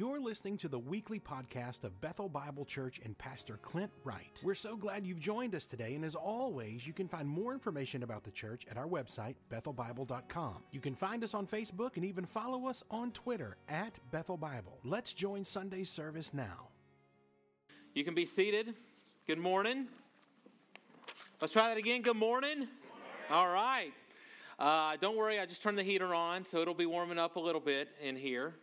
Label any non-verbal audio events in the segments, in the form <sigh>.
You're listening to the weekly podcast of Bethel Bible Church and Pastor Clint Wright. We're so glad you've joined us today, and as always, you can find more information about the church at our website, bethelbible.com. You can find us on Facebook and even follow us on Twitter at Bethel Bible. Let's join Sunday's service now. You can be seated. Good morning. Let's try that again. Good morning. All right. Uh, don't worry, I just turned the heater on, so it'll be warming up a little bit in here.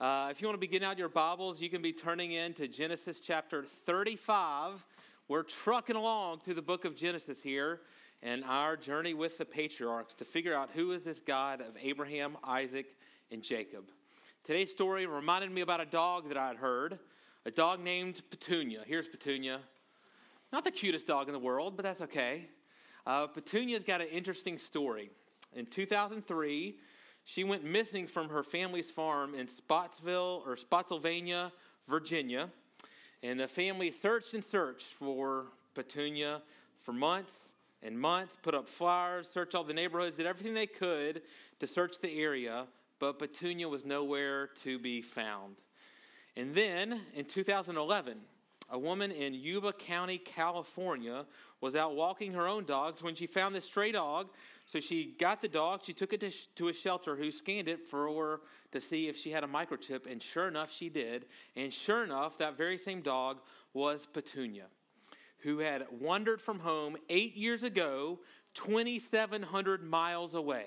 Uh, if you want to be getting out your Bibles, you can be turning in to Genesis chapter 35. We're trucking along through the book of Genesis here and our journey with the patriarchs to figure out who is this God of Abraham, Isaac, and Jacob. Today's story reminded me about a dog that I had heard, a dog named Petunia. Here's Petunia. Not the cutest dog in the world, but that's okay. Uh, Petunia's got an interesting story. In 2003, she went missing from her family's farm in Spotsville or Spotsylvania, Virginia. And the family searched and searched for Petunia for months and months, put up flyers, searched all the neighborhoods, did everything they could to search the area, but Petunia was nowhere to be found. And then in 2011, a woman in Yuba County, California, was out walking her own dogs when she found this stray dog. So she got the dog, she took it to, to, a shelter who scanned it for to see if she had a microchip, and sure enough, she did. And sure enough, that very same dog was Petunia, who had wandered from home eight years ago, 2,700 miles away.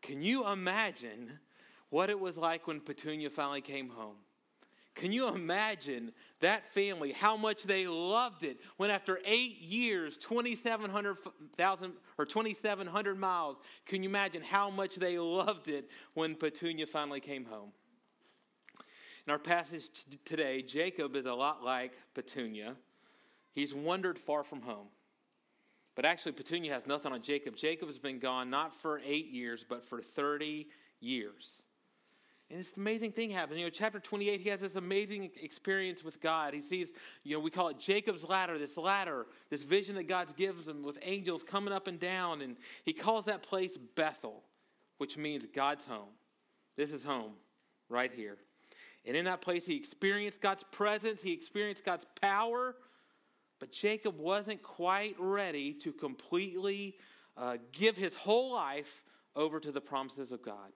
Can you imagine what it was like when Petunia finally came home? Can you imagine that family, how much they loved it when after eight years, 2,700 or 2,700 miles, can you imagine how much they loved it when Petunia finally came home? In our passage today, Jacob is a lot like Petunia. He's wandered far from home. But actually, Petunia has nothing on Jacob. Jacob has been gone not for eight years, but for 30 years. And this amazing thing happens. You know, chapter 28, he has this amazing experience with God. He sees, you know, we call it Jacob's ladder, this ladder, this vision that God gives him with angels coming up and down. And he calls that place Bethel, which means God's home. This is home right here. And in that place, he experienced God's presence, he experienced God's power. But Jacob wasn't quite ready to completely uh, give his whole life over to the promises of God.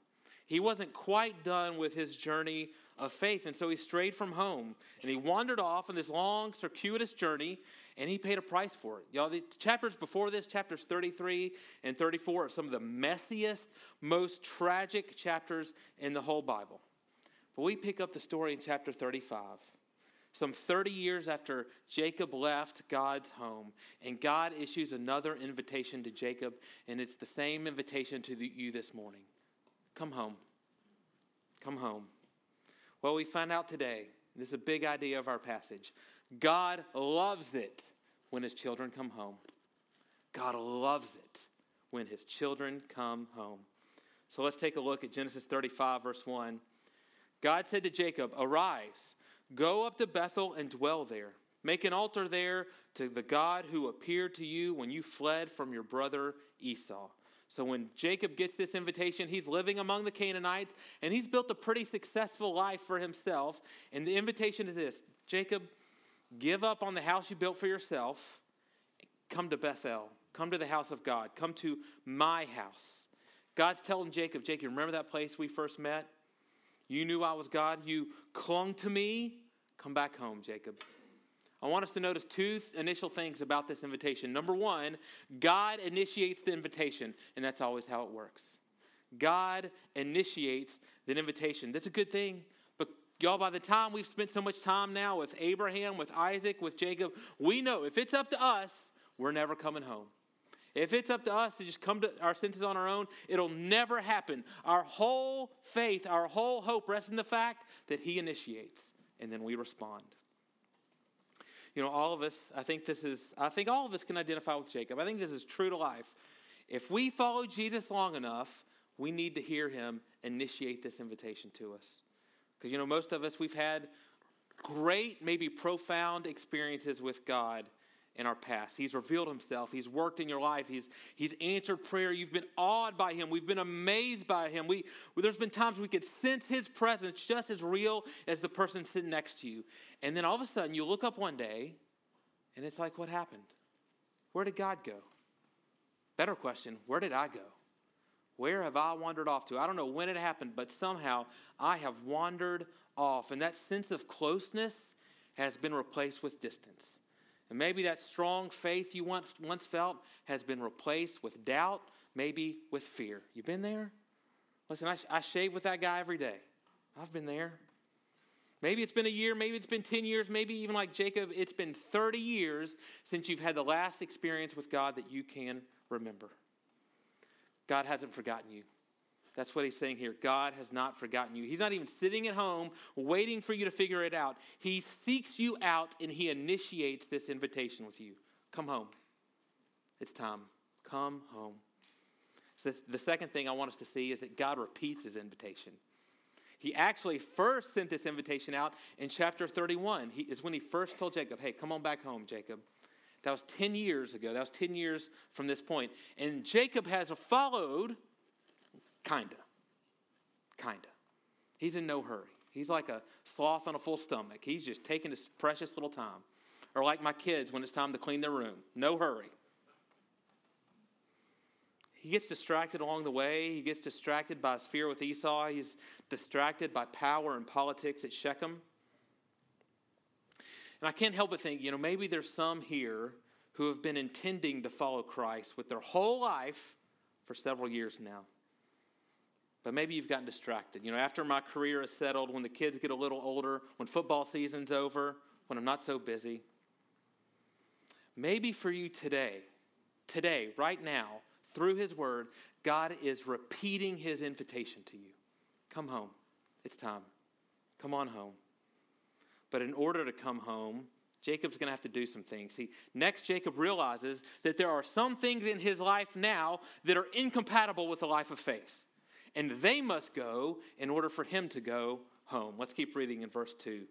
He wasn't quite done with his journey of faith, and so he strayed from home and he wandered off on this long, circuitous journey, and he paid a price for it. Y'all, the chapters before this, chapters 33 and 34, are some of the messiest, most tragic chapters in the whole Bible. But we pick up the story in chapter 35 some 30 years after Jacob left God's home, and God issues another invitation to Jacob, and it's the same invitation to you this morning. Come home. Come home. Well, we find out today, this is a big idea of our passage. God loves it when his children come home. God loves it when his children come home. So let's take a look at Genesis 35, verse 1. God said to Jacob, Arise, go up to Bethel and dwell there. Make an altar there to the God who appeared to you when you fled from your brother Esau. So when Jacob gets this invitation, he's living among the Canaanites and he's built a pretty successful life for himself. And the invitation is this Jacob, give up on the house you built for yourself, come to Bethel, come to the house of God, come to my house. God's telling Jacob, Jacob, remember that place we first met? You knew I was God, you clung to me. Come back home, Jacob. I want us to notice two initial things about this invitation. Number one, God initiates the invitation, and that's always how it works. God initiates the invitation. That's a good thing. But y'all, by the time we've spent so much time now with Abraham, with Isaac, with Jacob, we know if it's up to us, we're never coming home. If it's up to us to just come to our senses on our own, it'll never happen. Our whole faith, our whole hope rests in the fact that He initiates, and then we respond you know, all of us, I think this is, I think all of us can identify with Jacob. I think this is true to life. If we follow Jesus long enough, we need to hear him initiate this invitation to us. Because, you know, most of us, we've had great, maybe profound experiences with God. In our past. He's revealed himself. He's worked in your life. He's, he's answered prayer. You've been awed by him. We've been amazed by him. We, there's been times we could sense his presence just as real as the person sitting next to you. And then all of a sudden, you look up one day, and it's like, what happened? Where did God go? Better question, where did I go? Where have I wandered off to? I don't know when it happened, but somehow I have wandered off. And that sense of closeness has been replaced with distance. And maybe that strong faith you once, once felt has been replaced with doubt, maybe with fear. You've been there? Listen, I, I shave with that guy every day. I've been there. Maybe it's been a year, maybe it's been 10 years, maybe even like Jacob, it's been 30 years since you've had the last experience with God that you can remember. God hasn't forgotten you. That's what he's saying here. God has not forgotten you. He's not even sitting at home waiting for you to figure it out. He seeks you out and he initiates this invitation with you. Come home. It's time. Come home. So the second thing I want us to see is that God repeats his invitation. He actually first sent this invitation out in chapter 31. He is when he first told Jacob, Hey, come on back home, Jacob. That was 10 years ago. That was 10 years from this point. And Jacob has followed Kinda. Kinda. He's in no hurry. He's like a sloth on a full stomach. He's just taking his precious little time. Or like my kids when it's time to clean their room. No hurry. He gets distracted along the way. He gets distracted by his fear with Esau. He's distracted by power and politics at Shechem. And I can't help but think, you know, maybe there's some here who have been intending to follow Christ with their whole life for several years now. But maybe you've gotten distracted. You know, after my career is settled, when the kids get a little older, when football season's over, when I'm not so busy. Maybe for you today, today, right now, through His Word, God is repeating His invitation to you. Come home. It's time. Come on home. But in order to come home, Jacob's going to have to do some things. See, next, Jacob realizes that there are some things in his life now that are incompatible with the life of faith and they must go in order for him to go home. Let's keep reading in verse 2.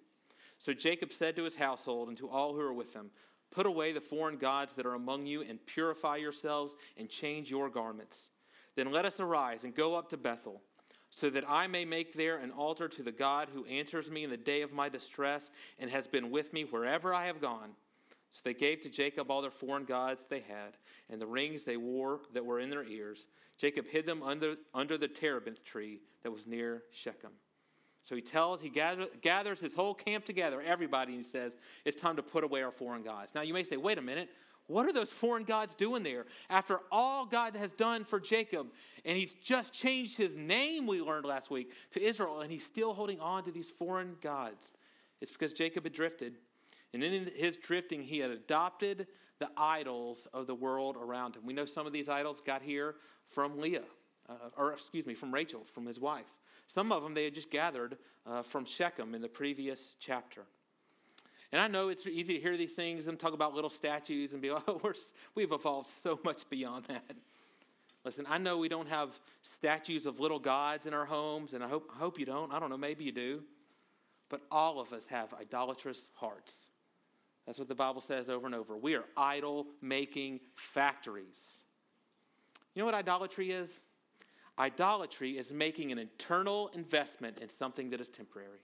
So Jacob said to his household and to all who are with him, Put away the foreign gods that are among you, and purify yourselves, and change your garments. Then let us arise and go up to Bethel, so that I may make there an altar to the God who answers me in the day of my distress, and has been with me wherever I have gone. So they gave to Jacob all their foreign gods they had, and the rings they wore that were in their ears. Jacob hid them under, under the terebinth tree that was near Shechem. So he tells, he gather, gathers his whole camp together, everybody, and he says, It's time to put away our foreign gods. Now you may say, Wait a minute, what are those foreign gods doing there? After all God has done for Jacob, and he's just changed his name, we learned last week, to Israel, and he's still holding on to these foreign gods. It's because Jacob had drifted and in his drifting, he had adopted the idols of the world around him. We know some of these idols got here from Leah, uh, or excuse me, from Rachel, from his wife. Some of them they had just gathered uh, from Shechem in the previous chapter. And I know it's easy to hear these things and talk about little statues and be like, <laughs> oh, we're, we've evolved so much beyond that. Listen, I know we don't have statues of little gods in our homes, and I hope, I hope you don't. I don't know, maybe you do. But all of us have idolatrous hearts. That's what the Bible says over and over. We are idol making factories. You know what idolatry is? Idolatry is making an eternal investment in something that is temporary.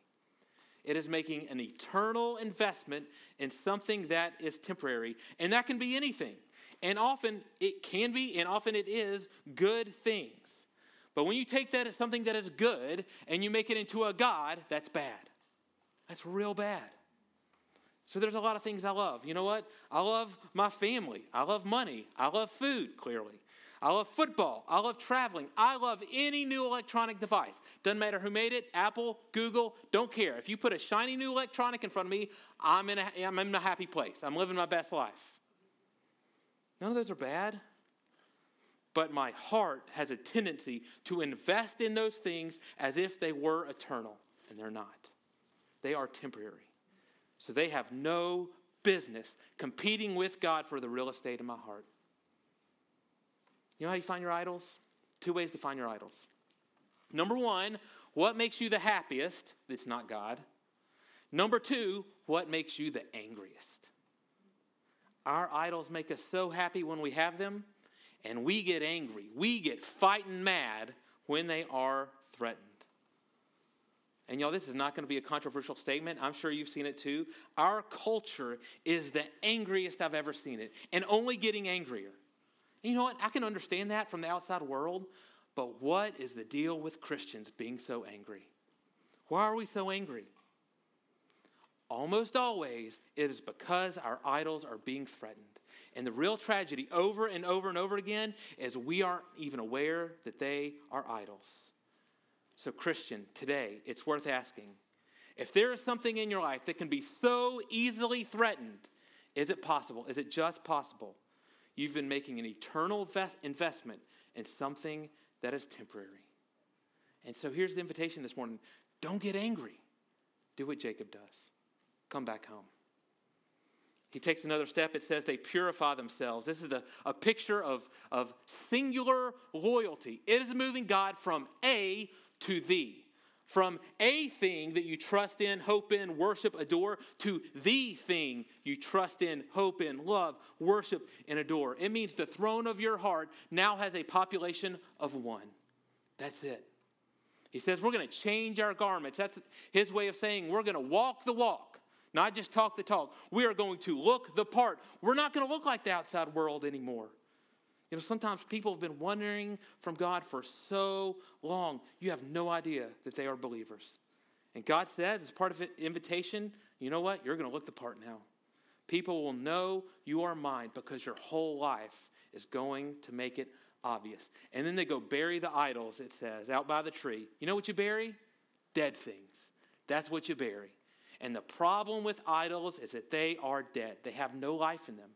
It is making an eternal investment in something that is temporary. And that can be anything. And often it can be, and often it is, good things. But when you take that as something that is good and you make it into a God, that's bad. That's real bad. So there's a lot of things I love. You know what? I love my family. I love money. I love food, clearly. I love football. I love traveling. I love any new electronic device. Doesn't matter who made it Apple, Google, don't care. If you put a shiny new electronic in front of me, I'm in a, I'm in a happy place. I'm living my best life. None of those are bad. But my heart has a tendency to invest in those things as if they were eternal, and they're not. They are temporary. So they have no business competing with God for the real estate in my heart. You know how you find your idols? Two ways to find your idols. Number one, what makes you the happiest? It's not God. Number two, what makes you the angriest? Our idols make us so happy when we have them, and we get angry. We get fighting mad when they are threatened. And y'all, this is not going to be a controversial statement. I'm sure you've seen it too. Our culture is the angriest I've ever seen it, and only getting angrier. And you know what? I can understand that from the outside world, but what is the deal with Christians being so angry? Why are we so angry? Almost always, it is because our idols are being threatened. And the real tragedy, over and over and over again, is we aren't even aware that they are idols. So, Christian, today, it's worth asking if there is something in your life that can be so easily threatened, is it possible? Is it just possible? You've been making an eternal investment in something that is temporary. And so here's the invitation this morning don't get angry. Do what Jacob does come back home. He takes another step. It says they purify themselves. This is a, a picture of, of singular loyalty. It is moving God from A to thee. From a thing that you trust in, hope in, worship, adore, to the thing you trust in, hope in, love, worship, and adore. It means the throne of your heart now has a population of one. That's it. He says we're going to change our garments. That's his way of saying we're going to walk the walk, not just talk the talk. We are going to look the part. We're not going to look like the outside world anymore. You know, sometimes people have been wandering from God for so long, you have no idea that they are believers. And God says, as part of an invitation, you know what? You're going to look the part now. People will know you are mine because your whole life is going to make it obvious. And then they go bury the idols, it says, out by the tree. You know what you bury? Dead things. That's what you bury. And the problem with idols is that they are dead, they have no life in them.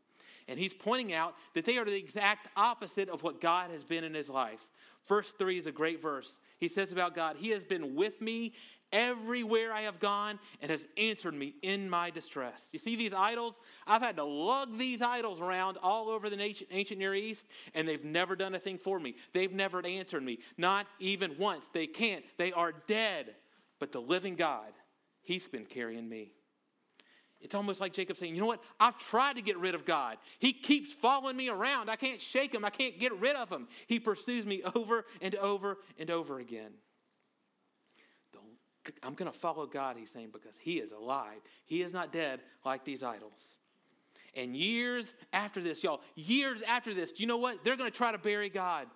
And he's pointing out that they are the exact opposite of what God has been in his life. Verse 3 is a great verse. He says about God, He has been with me everywhere I have gone and has answered me in my distress. You see these idols? I've had to lug these idols around all over the ancient Near East, and they've never done a thing for me. They've never answered me, not even once. They can't. They are dead. But the living God, He's been carrying me. It's almost like Jacob saying, You know what? I've tried to get rid of God. He keeps following me around. I can't shake him. I can't get rid of him. He pursues me over and over and over again. I'm going to follow God, he's saying, because he is alive. He is not dead like these idols. And years after this, y'all, years after this, do you know what? They're going to try to bury God.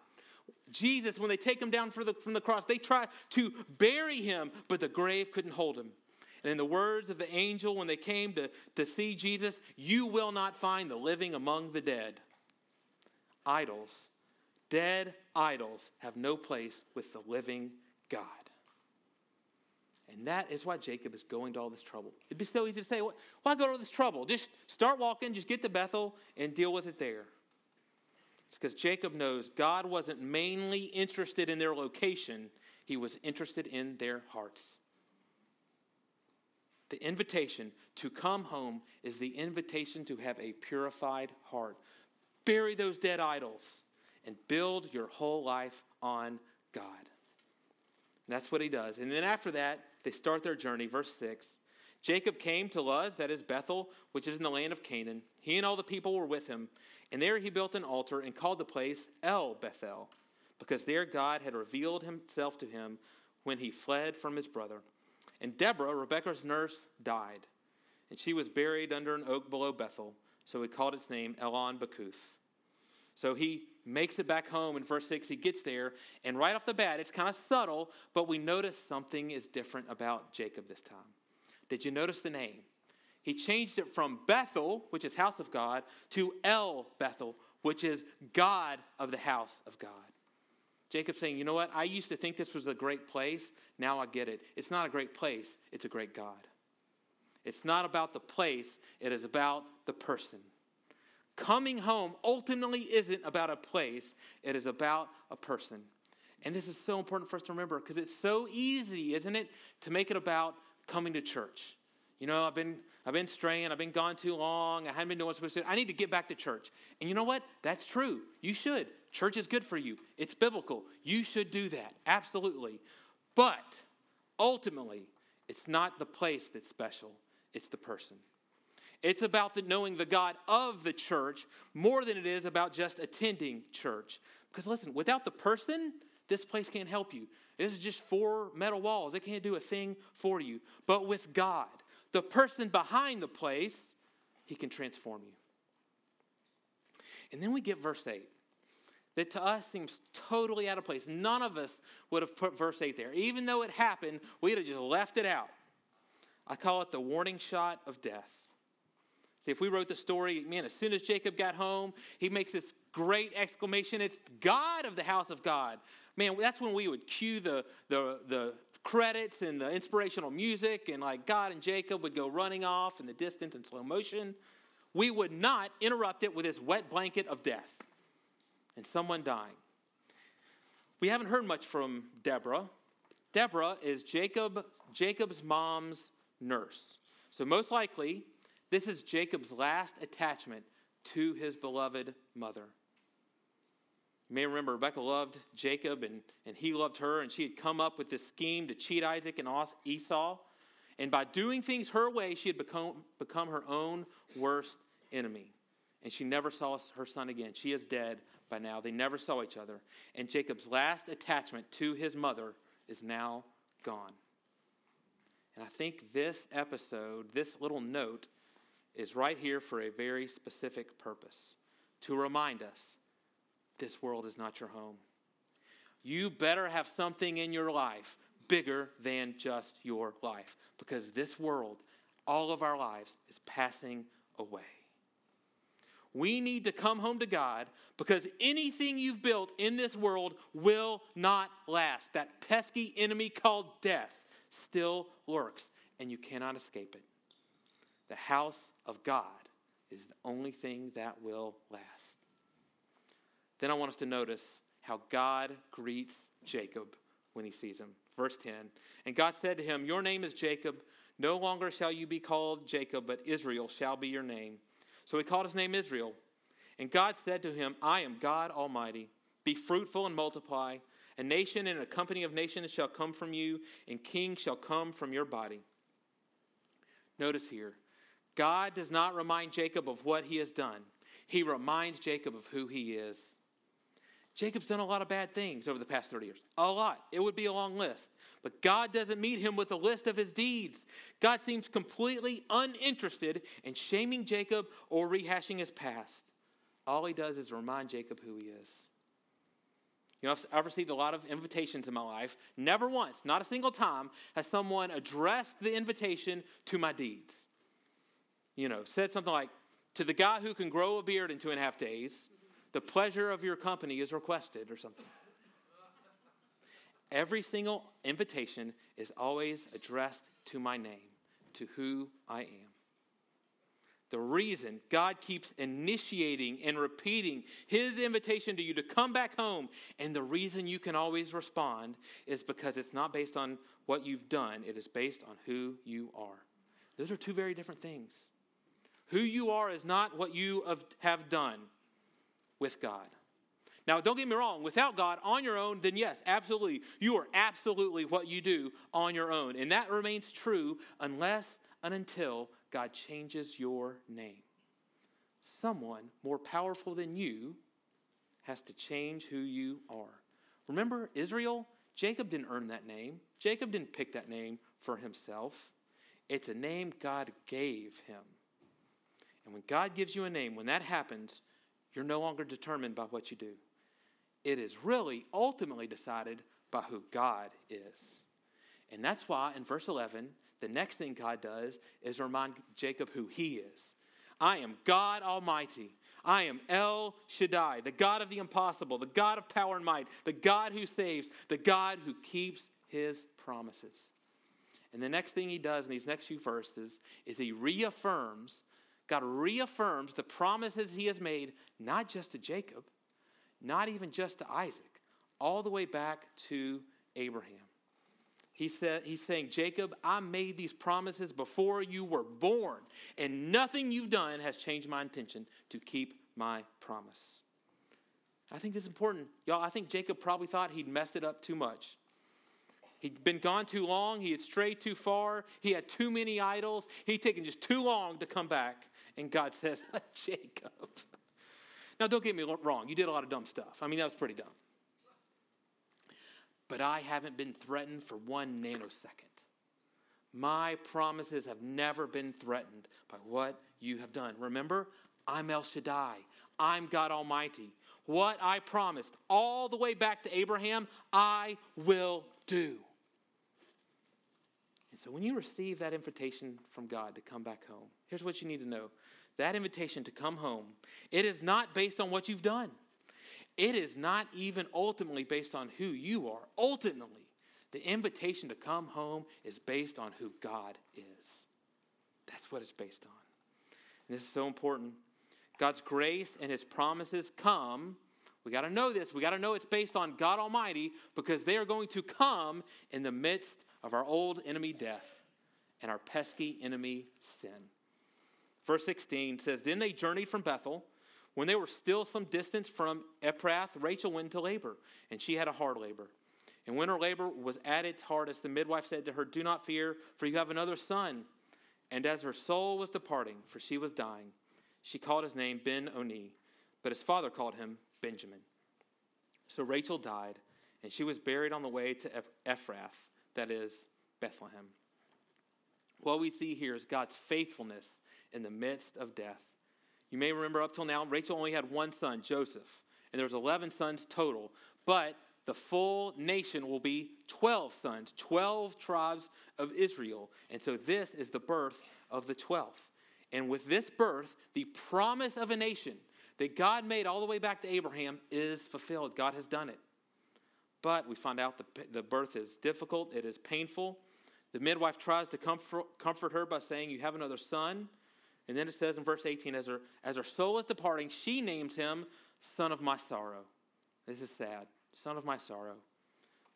Jesus, when they take him down the, from the cross, they try to bury him, but the grave couldn't hold him. And in the words of the angel when they came to, to see Jesus, you will not find the living among the dead. Idols, dead idols, have no place with the living God. And that is why Jacob is going to all this trouble. It'd be so easy to say, why go to all this trouble? Just start walking, just get to Bethel and deal with it there. It's because Jacob knows God wasn't mainly interested in their location, he was interested in their hearts. The invitation to come home is the invitation to have a purified heart. Bury those dead idols and build your whole life on God. And that's what he does. And then after that, they start their journey. Verse 6 Jacob came to Luz, that is Bethel, which is in the land of Canaan. He and all the people were with him. And there he built an altar and called the place El Bethel, because there God had revealed himself to him when he fled from his brother. And Deborah, Rebekah's nurse, died, and she was buried under an oak below Bethel. So he called its name Allon Bacuth. So he makes it back home in verse 6. He gets there, and right off the bat, it's kind of subtle, but we notice something is different about Jacob this time. Did you notice the name? He changed it from Bethel, which is house of God, to El Bethel, which is God of the house of God. Jacob saying, You know what? I used to think this was a great place. Now I get it. It's not a great place, it's a great God. It's not about the place, it is about the person. Coming home ultimately isn't about a place, it is about a person. And this is so important for us to remember because it's so easy, isn't it, to make it about coming to church. You know, I've been I've been straying, I've been gone too long, I haven't been doing what I'm supposed to do. I need to get back to church. And you know what? That's true. You should. Church is good for you. It's biblical. You should do that. Absolutely. But ultimately, it's not the place that's special, it's the person. It's about the, knowing the God of the church more than it is about just attending church. Because listen, without the person, this place can't help you. This is just four metal walls. It can't do a thing for you. But with God, the person behind the place, he can transform you. And then we get verse 8 that to us seems totally out of place. None of us would have put verse 8 there. Even though it happened, we'd have just left it out. I call it the warning shot of death. See, if we wrote the story, man, as soon as Jacob got home, he makes this great exclamation it's God of the house of God. Man, that's when we would cue the, the, the credits and the inspirational music, and like God and Jacob would go running off in the distance in slow motion. We would not interrupt it with this wet blanket of death and someone dying. We haven't heard much from Deborah. Deborah is Jacob, Jacob's mom's nurse. So, most likely, this is Jacob's last attachment to his beloved mother. You may remember Rebecca loved Jacob and, and he loved her, and she had come up with this scheme to cheat Isaac and Esau. And by doing things her way, she had become, become her own worst enemy. And she never saw her son again. She is dead by now. They never saw each other. And Jacob's last attachment to his mother is now gone. And I think this episode, this little note, is right here for a very specific purpose to remind us this world is not your home. You better have something in your life bigger than just your life because this world, all of our lives, is passing away. We need to come home to God because anything you've built in this world will not last. That pesky enemy called death still lurks, and you cannot escape it. The house of God is the only thing that will last. Then I want us to notice how God greets Jacob when he sees him. Verse 10 And God said to him, Your name is Jacob. No longer shall you be called Jacob, but Israel shall be your name. So he called his name Israel. And God said to him, I am God Almighty. Be fruitful and multiply. A nation and a company of nations shall come from you, and kings shall come from your body. Notice here, God does not remind Jacob of what he has done, he reminds Jacob of who he is. Jacob's done a lot of bad things over the past 30 years. A lot. It would be a long list. But God doesn't meet him with a list of his deeds. God seems completely uninterested in shaming Jacob or rehashing his past. All he does is remind Jacob who he is. You know, I've, I've, received a lot of invitations in my life. Never once, not a single time, has someone addressed the invitation to my deeds. You know, said something like, To the guy who can grow a beard in two and a half days, the pleasure of your company is requested, or something. Every single invitation is always addressed to my name, to who I am. The reason God keeps initiating and repeating his invitation to you to come back home, and the reason you can always respond is because it's not based on what you've done, it is based on who you are. Those are two very different things. Who you are is not what you have done with God. Now, don't get me wrong, without God on your own, then yes, absolutely, you are absolutely what you do on your own. And that remains true unless and until God changes your name. Someone more powerful than you has to change who you are. Remember Israel? Jacob didn't earn that name, Jacob didn't pick that name for himself. It's a name God gave him. And when God gives you a name, when that happens, you're no longer determined by what you do. It is really ultimately decided by who God is. And that's why in verse 11, the next thing God does is remind Jacob who he is. I am God Almighty. I am El Shaddai, the God of the impossible, the God of power and might, the God who saves, the God who keeps his promises. And the next thing he does in these next few verses is he reaffirms, God reaffirms the promises he has made, not just to Jacob, not even just to Isaac, all the way back to Abraham. He said, he's saying, Jacob, I made these promises before you were born, and nothing you've done has changed my intention to keep my promise. I think this is important. Y'all, I think Jacob probably thought he'd messed it up too much. He'd been gone too long. He had strayed too far. He had too many idols. He'd taken just too long to come back. And God says, <laughs> Jacob. Now, don't get me wrong. You did a lot of dumb stuff. I mean, that was pretty dumb. But I haven't been threatened for one nanosecond. My promises have never been threatened by what you have done. Remember, I'm El Shaddai, I'm God Almighty. What I promised all the way back to Abraham, I will do. And so when you receive that invitation from God to come back home, here's what you need to know. That invitation to come home, it is not based on what you've done. It is not even ultimately based on who you are. Ultimately, the invitation to come home is based on who God is. That's what it's based on. And this is so important. God's grace and his promises come. We got to know this. We got to know it's based on God Almighty because they are going to come in the midst of our old enemy death and our pesky enemy sin. Verse 16 says Then they journeyed from Bethel. When they were still some distance from Ephrath, Rachel went into labor, and she had a hard labor. And when her labor was at its hardest, the midwife said to her, Do not fear, for you have another son. And as her soul was departing, for she was dying, she called his name Ben Oni, but his father called him Benjamin. So Rachel died, and she was buried on the way to Ephrath, that is, Bethlehem. What we see here is God's faithfulness in the midst of death. You may remember up till now, Rachel only had one son, Joseph, and there was 11 sons total. But the full nation will be 12 sons, 12 tribes of Israel. And so this is the birth of the 12th. And with this birth, the promise of a nation that God made all the way back to Abraham is fulfilled. God has done it. But we find out the, the birth is difficult, it is painful. The midwife tries to comfort, comfort her by saying, You have another son. And then it says in verse 18, as her, as her soul is departing, she names him son of my sorrow. This is sad son of my sorrow.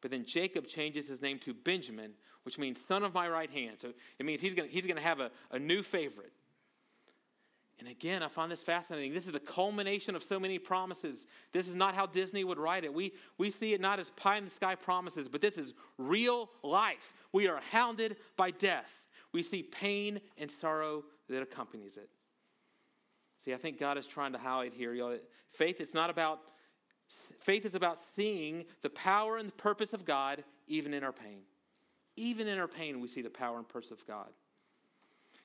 But then Jacob changes his name to Benjamin, which means son of my right hand. So it means he's gonna he's gonna have a, a new favorite. And again, I find this fascinating. This is the culmination of so many promises. This is not how Disney would write it. We, we see it not as pie in the sky promises, but this is real life. We are hounded by death. We see pain and sorrow that accompanies it. See, I think God is trying to highlight here, y'all. Faith, it's not about Faith is about seeing the power and the purpose of God even in our pain. Even in our pain, we see the power and purpose of God.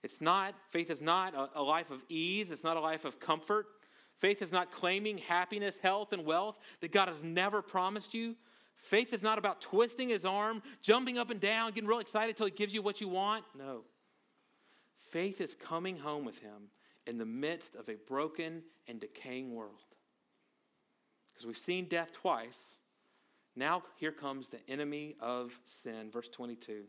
It's not, faith is not a, a life of ease, it's not a life of comfort. Faith is not claiming happiness, health, and wealth that God has never promised you. Faith is not about twisting his arm, jumping up and down, getting real excited until he gives you what you want. No. Faith is coming home with him in the midst of a broken and decaying world. Because we've seen death twice. Now here comes the enemy of sin. Verse 22.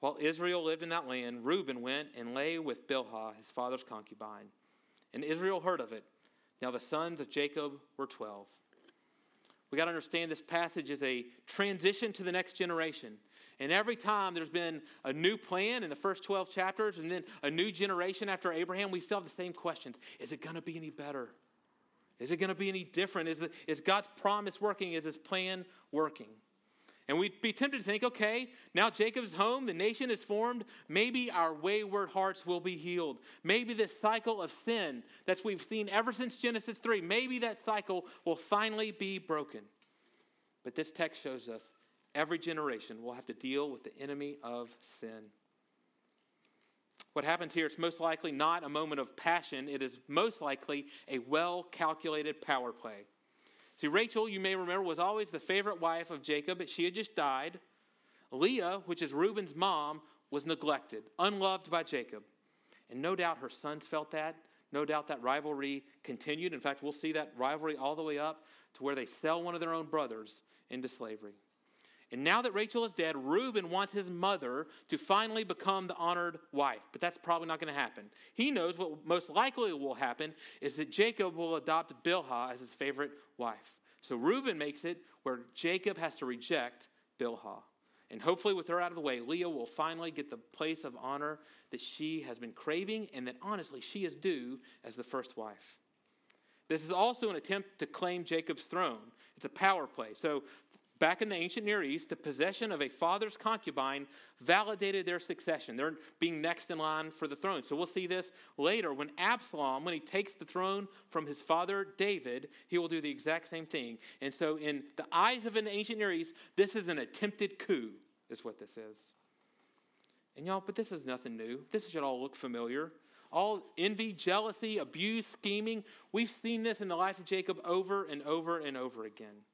While Israel lived in that land, Reuben went and lay with Bilhah, his father's concubine. And Israel heard of it. Now the sons of Jacob were 12. We got to understand this passage is a transition to the next generation. And every time there's been a new plan in the first 12 chapters and then a new generation after Abraham, we still have the same questions. Is it going to be any better? Is it going to be any different? Is, the, is God's promise working? Is his plan working? And we'd be tempted to think, okay, now Jacob's home, the nation is formed. Maybe our wayward hearts will be healed. Maybe this cycle of sin that we've seen ever since Genesis 3, maybe that cycle will finally be broken. But this text shows us every generation will have to deal with the enemy of sin. What happens here, it's most likely not a moment of passion. It is most likely a well calculated power play. See, Rachel, you may remember, was always the favorite wife of Jacob, but she had just died. Leah, which is Reuben's mom, was neglected, unloved by Jacob. And no doubt her sons felt that. No doubt that rivalry continued. In fact, we'll see that rivalry all the way up to where they sell one of their own brothers into slavery. And now that Rachel is dead, Reuben wants his mother to finally become the honored wife. But that's probably not going to happen. He knows what most likely will happen is that Jacob will adopt Bilhah as his favorite wife. So Reuben makes it where Jacob has to reject Bilhah. And hopefully, with her out of the way, Leah will finally get the place of honor that she has been craving and that honestly she is due as the first wife. This is also an attempt to claim Jacob's throne. It's a power play. So Back in the ancient Near East, the possession of a father's concubine validated their succession. They're being next in line for the throne. So we'll see this later. When Absalom, when he takes the throne from his father David, he will do the exact same thing. And so, in the eyes of an ancient Near East, this is an attempted coup, is what this is. And y'all, but this is nothing new. This should all look familiar. All envy, jealousy, abuse, scheming. We've seen this in the life of Jacob over and over and over again.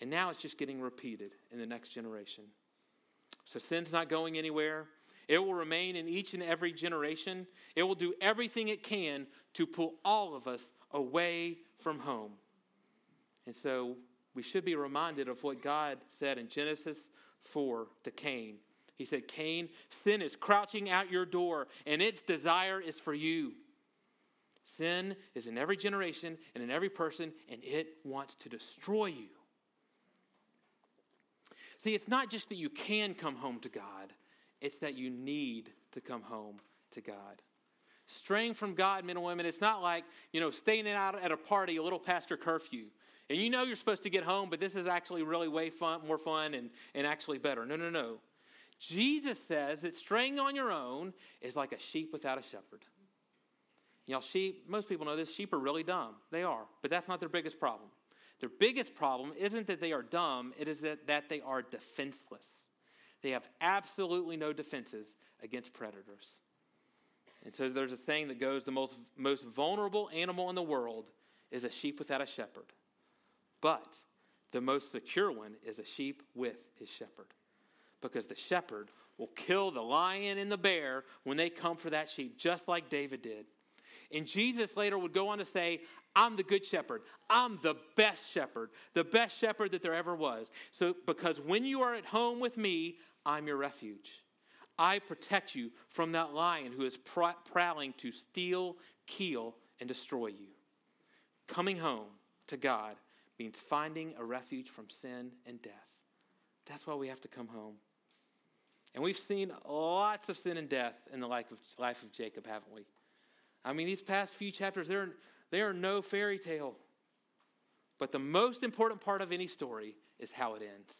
And now it's just getting repeated in the next generation. So sin's not going anywhere. It will remain in each and every generation. It will do everything it can to pull all of us away from home. And so we should be reminded of what God said in Genesis 4 to Cain. He said, Cain, sin is crouching out your door, and its desire is for you. Sin is in every generation and in every person, and it wants to destroy you. See, it's not just that you can come home to God, it's that you need to come home to God. Straying from God, men and women, it's not like, you know, staying out at a party a little past your curfew. And you know you're supposed to get home, but this is actually really way fun, more fun and, and actually better. No, no, no. Jesus says that straying on your own is like a sheep without a shepherd. Y'all, sheep, most people know this, sheep are really dumb. They are, but that's not their biggest problem. Their biggest problem isn't that they are dumb, it is that, that they are defenseless. They have absolutely no defenses against predators. And so there's a saying that goes the most, most vulnerable animal in the world is a sheep without a shepherd. But the most secure one is a sheep with his shepherd. Because the shepherd will kill the lion and the bear when they come for that sheep, just like David did. And Jesus later would go on to say, I'm the good shepherd. I'm the best shepherd, the best shepherd that there ever was. So, because when you are at home with me, I'm your refuge. I protect you from that lion who is prowling to steal, kill, and destroy you. Coming home to God means finding a refuge from sin and death. That's why we have to come home. And we've seen lots of sin and death in the life of, life of Jacob, haven't we? I mean, these past few chapters, they're, they are no fairy tale. But the most important part of any story is how it ends.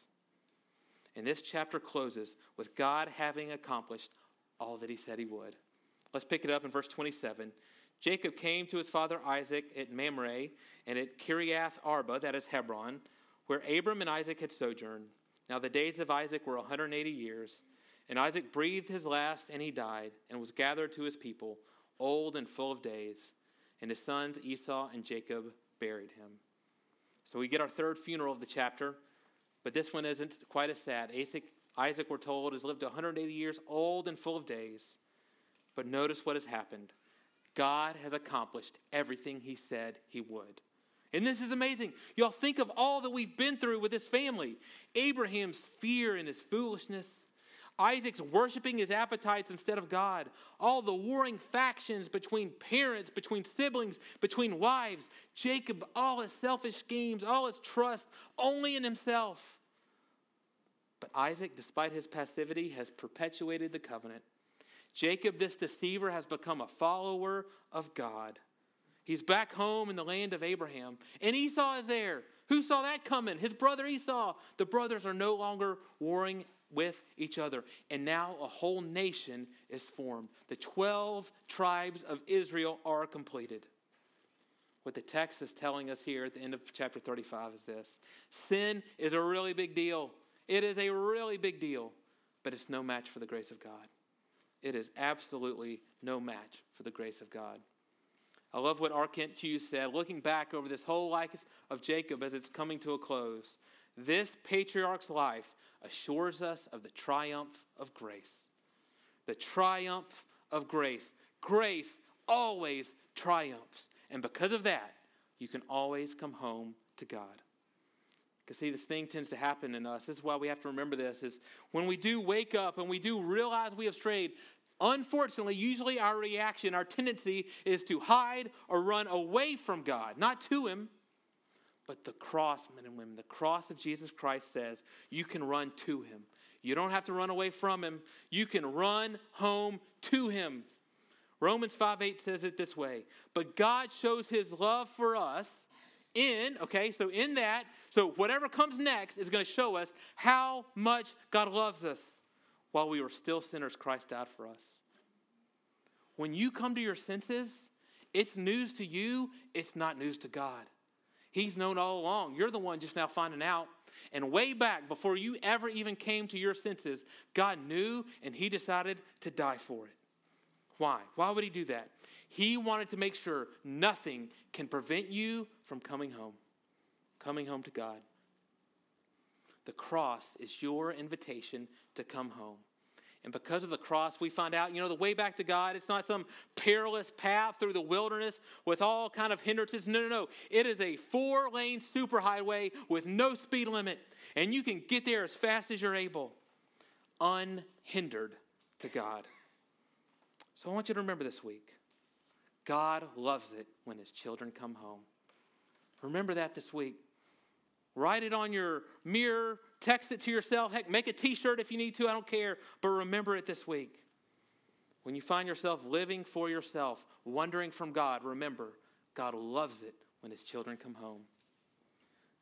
And this chapter closes with God having accomplished all that he said he would. Let's pick it up in verse 27. Jacob came to his father Isaac at Mamre and at Kiriath Arba, that is Hebron, where Abram and Isaac had sojourned. Now the days of Isaac were 180 years, and Isaac breathed his last, and he died, and was gathered to his people old and full of days, and his sons Esau and Jacob buried him. So we get our third funeral of the chapter, but this one isn't quite as sad. Isaac, Isaac, we're told, has lived 180 years, old and full of days. But notice what has happened God has accomplished everything he said he would. And this is amazing. Y'all think of all that we've been through with this family Abraham's fear and his foolishness, Isaac's worshiping his appetites instead of God. All the warring factions between parents, between siblings, between wives. Jacob, all his selfish schemes, all his trust only in himself. But Isaac, despite his passivity, has perpetuated the covenant. Jacob, this deceiver, has become a follower of God. He's back home in the land of Abraham. And Esau is there. Who saw that coming? His brother Esau. The brothers are no longer warring with each other. And now a whole nation is formed. The 12 tribes of Israel are completed. What the text is telling us here at the end of chapter 35 is this sin is a really big deal. It is a really big deal, but it's no match for the grace of God. It is absolutely no match for the grace of God. I love what R. Kent Hughes said, looking back over this whole life of Jacob as it's coming to a close. This patriarch's life assures us of the triumph of grace. The triumph of grace. Grace always triumphs. And because of that, you can always come home to God. Because see, this thing tends to happen in us. This is why we have to remember this is when we do wake up and we do realize we have strayed, unfortunately, usually our reaction, our tendency is to hide or run away from God, not to Him. But the cross, men and women, the cross of Jesus Christ says you can run to him. You don't have to run away from him. You can run home to him. Romans 5 8 says it this way But God shows his love for us in, okay, so in that, so whatever comes next is going to show us how much God loves us. While we were still sinners, Christ died for us. When you come to your senses, it's news to you, it's not news to God. He's known all along. You're the one just now finding out. And way back, before you ever even came to your senses, God knew and He decided to die for it. Why? Why would He do that? He wanted to make sure nothing can prevent you from coming home, coming home to God. The cross is your invitation to come home. And because of the cross, we find out, you know, the way back to God, it's not some perilous path through the wilderness with all kind of hindrances. No, no, no. It is a four-lane superhighway with no speed limit. And you can get there as fast as you're able, unhindered to God. So I want you to remember this week God loves it when his children come home. Remember that this week. Write it on your mirror, text it to yourself, heck, make a t shirt if you need to, I don't care. But remember it this week. When you find yourself living for yourself, wandering from God, remember, God loves it when his children come home.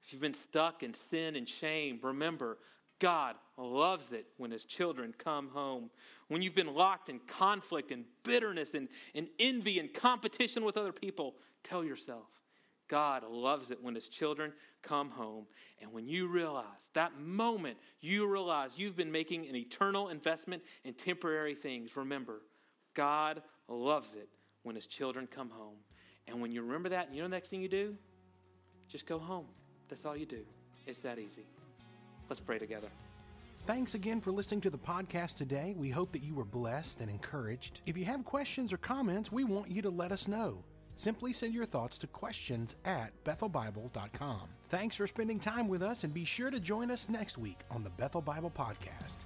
If you've been stuck in sin and shame, remember, God loves it when his children come home. When you've been locked in conflict and bitterness and, and envy and competition with other people, tell yourself, God loves it when his children come home. And when you realize, that moment you realize you've been making an eternal investment in temporary things, remember, God loves it when his children come home. And when you remember that, you know the next thing you do? Just go home. That's all you do. It's that easy. Let's pray together. Thanks again for listening to the podcast today. We hope that you were blessed and encouraged. If you have questions or comments, we want you to let us know. Simply send your thoughts to questions at bethelbible.com. Thanks for spending time with us and be sure to join us next week on the Bethel Bible Podcast.